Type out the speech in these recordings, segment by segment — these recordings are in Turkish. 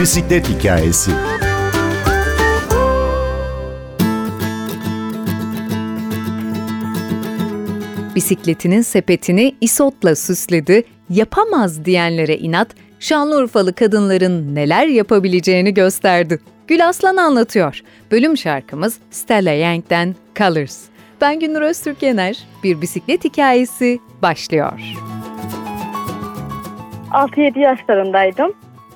bisiklet hikayesi. Bisikletinin sepetini isotla süsledi, yapamaz diyenlere inat, Şanlıurfalı kadınların neler yapabileceğini gösterdi. Gül Aslan anlatıyor. Bölüm şarkımız Stella Yank'ten Colors. Ben Gündür Öztürk Yener. Bir bisiklet hikayesi başlıyor. 6-7 yaşlarındaydım.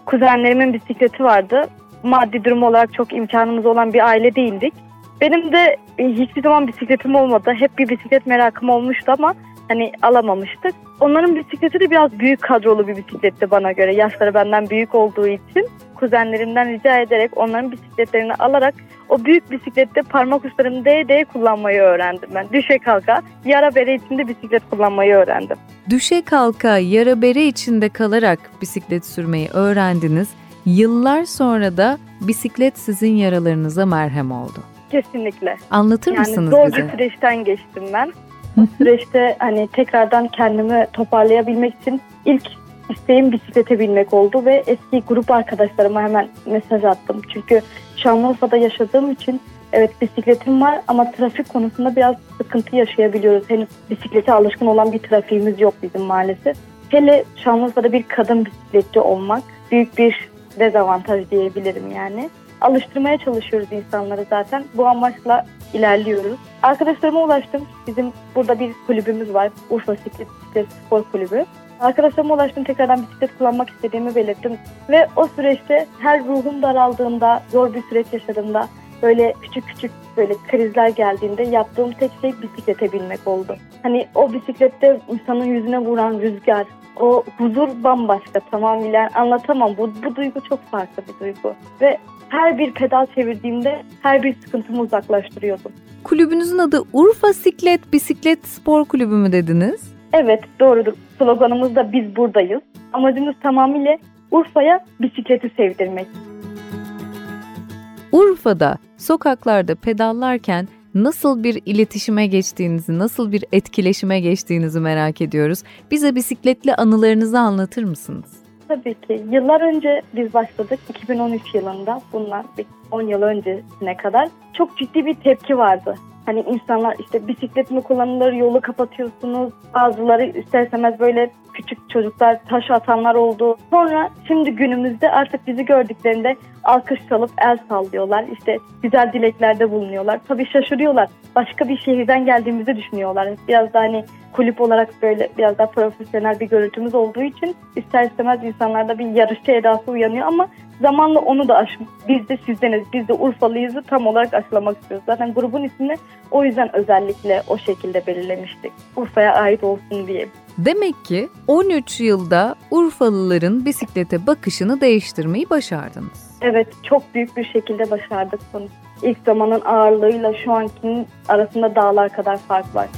Kuzenlerimin bisikleti vardı. Maddi durum olarak çok imkanımız olan bir aile değildik. Benim de e, hiçbir zaman bisikletim olmadı. Hep bir bisiklet merakım olmuştu ama hani alamamıştık. Onların bisikleti de biraz büyük kadrolu bir bisikletti bana göre. Yaşları benden büyük olduğu için kuzenlerimden rica ederek onların bisikletlerini alarak o büyük bisiklette parmak uçlarımı değe değe kullanmayı öğrendim ben. Düşe kalka, yara bere içinde bisiklet kullanmayı öğrendim. Düşe kalka, yara bere içinde kalarak bisiklet sürmeyi öğrendiniz. Yıllar sonra da bisiklet sizin yaralarınıza merhem oldu. Kesinlikle. Anlatır yani mısınız zor bize? bir süreçten geçtim ben. Bu süreçte hani tekrardan kendimi toparlayabilmek için ilk isteğim bisiklete binmek oldu ve eski grup arkadaşlarıma hemen mesaj attım. Çünkü Şanlıurfa'da yaşadığım için evet bisikletim var ama trafik konusunda biraz sıkıntı yaşayabiliyoruz. Henüz bisiklete alışkın olan bir trafiğimiz yok bizim maalesef. Hele Şanlıurfa'da bir kadın bisikletçi olmak büyük bir dezavantaj diyebilirim yani. Alıştırmaya çalışıyoruz insanları zaten. Bu amaçla ilerliyoruz. Arkadaşlarıma ulaştım. Bizim burada bir kulübümüz var. Urfa Bisiklet Spor Kulübü. Arkadaşlarıma ulaştım. Tekrardan bisiklet kullanmak istediğimi belirttim. Ve o süreçte her ruhum daraldığında, zor bir süreç yaşadığımda, böyle küçük küçük böyle krizler geldiğinde yaptığım tek şey bisiklete binmek oldu. Hani o bisiklette insanın yüzüne vuran rüzgar, o huzur bambaşka tamamıyla anlatamam. Bu, bu duygu çok farklı bir duygu. Ve her bir pedal çevirdiğimde her bir sıkıntımı uzaklaştırıyordum. Kulübünüzün adı Urfa Siklet Bisiklet Spor Kulübü mü dediniz? Evet doğrudur. Sloganımız da biz buradayız. Amacımız tamamıyla Urfa'ya bisikleti sevdirmek. Urfa'da sokaklarda pedallarken nasıl bir iletişime geçtiğinizi, nasıl bir etkileşime geçtiğinizi merak ediyoruz. Bize bisikletli anılarınızı anlatır mısınız? Tabii ki. Yıllar önce biz başladık. 2013 yılında. Bundan bir 10 yıl öncesine kadar. Çok ciddi bir tepki vardı. Hani insanlar işte bisiklet mi kullanılır, yolu kapatıyorsunuz. Bazıları isterseniz böyle küçük çocuklar taş atanlar oldu. Sonra şimdi günümüzde artık bizi gördüklerinde alkış çalıp el sallıyorlar. İşte güzel dileklerde bulunuyorlar. Tabii şaşırıyorlar. Başka bir şehirden geldiğimizi düşünüyorlar. Biraz da hani kulüp olarak böyle biraz daha profesyonel bir görüntümüz olduğu için ister istemez insanlarda bir yarışçı edası uyanıyor ama zamanla onu da aşmış. Biz de sizdeniz, biz de Urfalıyız'ı tam olarak aşılamak istiyoruz. Zaten grubun ismini o yüzden özellikle o şekilde belirlemiştik. Urfa'ya ait olsun diye. Demek ki 13 yılda Urfalıların bisiklete bakışını değiştirmeyi başardınız. Evet, çok büyük bir şekilde başardık bunu. İlk zamanın ağırlığıyla şu ankinin arasında dağlar kadar fark var.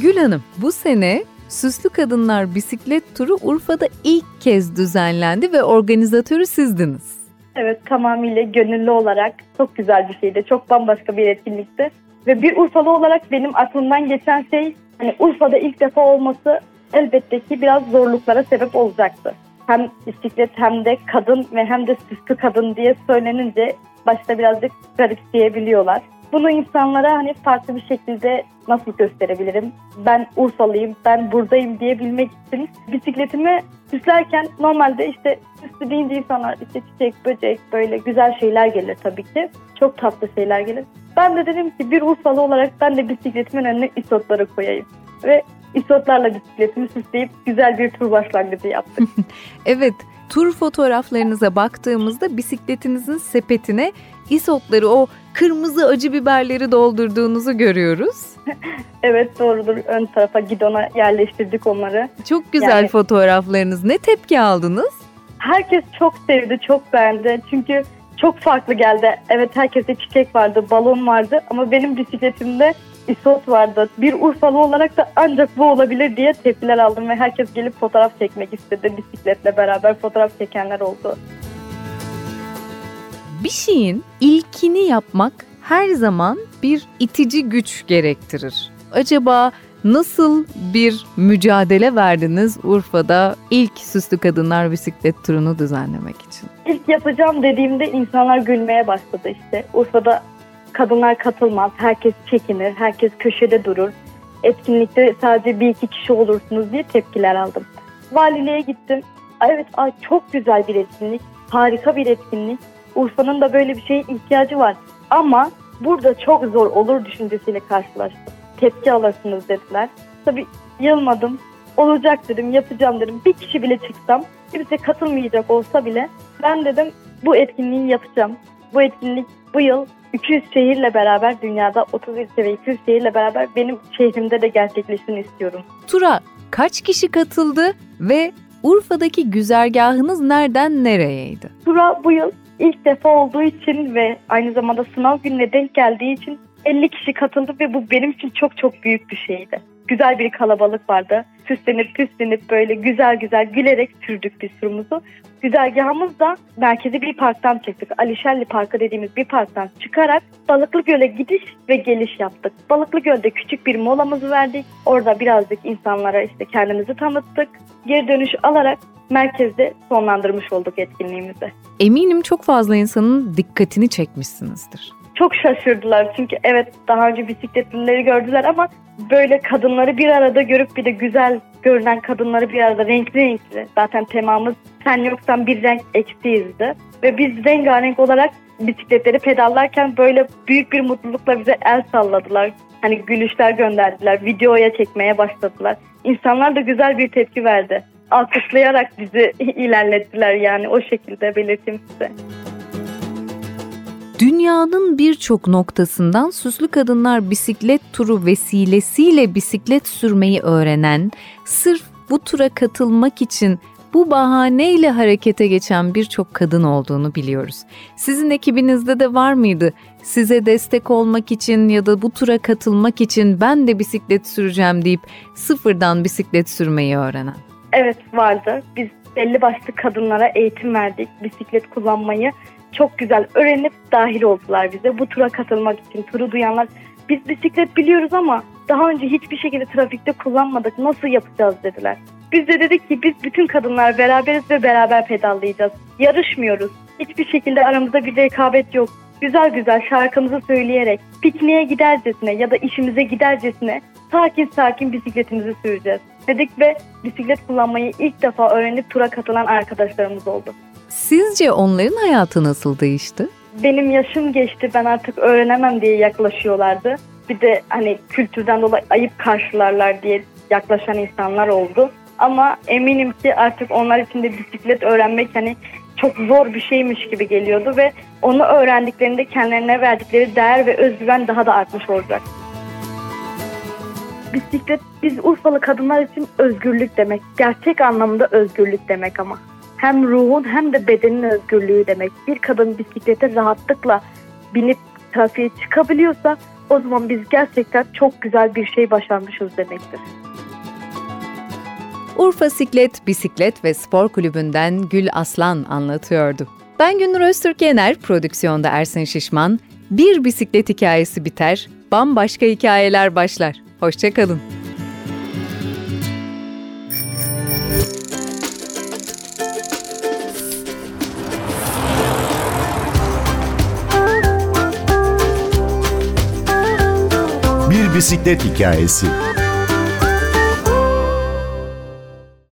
Gül Hanım, bu sene Süslü Kadınlar Bisiklet Turu Urfa'da ilk kez düzenlendi ve organizatörü sizdiniz. Evet, tamamıyla gönüllü olarak çok güzel bir şeydi. Çok bambaşka bir etkinlikti. Ve bir Urfalı olarak benim aklımdan geçen şey hani Urfa'da ilk defa olması elbette ki biraz zorluklara sebep olacaktı. Hem bisiklet hem de kadın ve hem de süslü kadın diye söylenince başta birazcık garipseyebiliyorlar. Bunu insanlara hani farklı bir şekilde nasıl gösterebilirim? Ben Urfalıyım, ben buradayım diyebilmek için bisikletimi süslerken normalde işte süslü deyince insanlar işte çiçek, böcek böyle güzel şeyler gelir tabii ki. Çok tatlı şeyler gelir. Ben de dedim ki bir Urfalı olarak ben de bisikletimin önüne isotları koyayım. Ve isotlarla bisikletimi süsleyip güzel bir tur başlangıcı yaptık. evet, tur fotoğraflarınıza baktığımızda bisikletinizin sepetine isotları o kırmızı acı biberleri doldurduğunuzu görüyoruz. evet doğrudur. Ön tarafa gidona yerleştirdik onları. Çok güzel yani, fotoğraflarınız. Ne tepki aldınız? Herkes çok sevdi, çok beğendi. Çünkü çok farklı geldi. Evet herkeste çiçek vardı, balon vardı ama benim bisikletimde isot vardı. Bir Urfalı olarak da ancak bu olabilir diye tepkiler aldım ve herkes gelip fotoğraf çekmek istedi. Bisikletle beraber fotoğraf çekenler oldu. Bir şeyin ilkini yapmak her zaman bir itici güç gerektirir. Acaba nasıl bir mücadele verdiniz Urfa'da ilk Süslü Kadınlar Bisiklet turunu düzenlemek için? İlk yapacağım dediğimde insanlar gülmeye başladı işte. Urfa'da kadınlar katılmaz, herkes çekinir, herkes köşede durur. Etkinlikte sadece bir iki kişi olursunuz diye tepkiler aldım. Valiliğe gittim. Evet ay çok güzel bir etkinlik, harika bir etkinlik. Urfa'nın da böyle bir şeye ihtiyacı var. Ama burada çok zor olur düşüncesiyle karşılaştım. Tepki alırsınız dediler. Tabii yılmadım. Olacak dedim, yapacağım dedim. Bir kişi bile çıksam, kimse katılmayacak olsa bile ben dedim bu etkinliği yapacağım. Bu etkinlik bu yıl 200 şehirle beraber dünyada 30 ülke ve 200 şehirle beraber benim şehrimde de gerçekleşsin istiyorum. Tura kaç kişi katıldı ve Urfa'daki güzergahınız nereden nereyeydi? Tura bu yıl ilk defa olduğu için ve aynı zamanda sınav gününe denk geldiği için 50 kişi katıldı ve bu benim için çok çok büyük bir şeydi. Güzel bir kalabalık vardı. Süslenip püslenip böyle güzel güzel gülerek sürdük biz turumuzu. Güzergahımız da merkezi bir parktan çıktık. Alişerli Parkı dediğimiz bir parktan çıkarak Balıklı Göl'e gidiş ve geliş yaptık. Balıklı Göl'de küçük bir molamızı verdik. Orada birazcık insanlara işte kendimizi tanıttık. Geri dönüş alarak merkezde sonlandırmış olduk etkinliğimizi. Eminim çok fazla insanın dikkatini çekmişsinizdir. Çok şaşırdılar çünkü evet daha önce bisikletlileri gördüler ama böyle kadınları bir arada görüp bir de güzel görünen kadınları bir arada renkli renkli. Zaten temamız sen yoksan bir renk eksiğizdi. Ve biz rengarenk olarak bisikletleri pedallarken böyle büyük bir mutlulukla bize el salladılar. Hani gülüşler gönderdiler, videoya çekmeye başladılar. İnsanlar da güzel bir tepki verdi. Alkışlayarak bizi ilerlettiler yani o şekilde belirteyim size. Dünyanın birçok noktasından süslü kadınlar bisiklet turu vesilesiyle bisiklet sürmeyi öğrenen, sırf bu tura katılmak için bu bahaneyle harekete geçen birçok kadın olduğunu biliyoruz. Sizin ekibinizde de var mıydı? Size destek olmak için ya da bu tura katılmak için ben de bisiklet süreceğim deyip sıfırdan bisiklet sürmeyi öğrenen. Evet vardı. Biz belli başlı kadınlara eğitim verdik. Bisiklet kullanmayı çok güzel öğrenip dahil oldular bize. Bu tura katılmak için turu duyanlar biz bisiklet biliyoruz ama daha önce hiçbir şekilde trafikte kullanmadık. Nasıl yapacağız dediler. Biz de dedik ki biz bütün kadınlar beraberiz ve beraber pedallayacağız. Yarışmıyoruz. Hiçbir şekilde aramızda bir rekabet yok. Güzel güzel şarkımızı söyleyerek pikniğe gidercesine ya da işimize gidercesine sakin sakin bisikletimizi süreceğiz dedik ve bisiklet kullanmayı ilk defa öğrenip tura katılan arkadaşlarımız oldu. Sizce onların hayatı nasıl değişti? Benim yaşım geçti ben artık öğrenemem diye yaklaşıyorlardı. Bir de hani kültürden dolayı ayıp karşılarlar diye yaklaşan insanlar oldu. Ama eminim ki artık onlar için de bisiklet öğrenmek hani çok zor bir şeymiş gibi geliyordu ve onu öğrendiklerinde kendilerine verdikleri değer ve özgüven daha da artmış olacak. Bisiklet biz Urfalı kadınlar için özgürlük demek. Gerçek anlamda özgürlük demek ama. Hem ruhun hem de bedenin özgürlüğü demek. Bir kadın bisiklete rahatlıkla binip trafiğe çıkabiliyorsa o zaman biz gerçekten çok güzel bir şey başarmışız demektir. Urfa Siklet, Bisiklet ve Spor Kulübü'nden Gül Aslan anlatıyordu. Ben Gündür Öztürk Yener, prodüksiyonda Ersin Şişman. Bir bisiklet hikayesi biter, bambaşka hikayeler başlar. Hoşçakalın. Bir bisiklet hikayesi.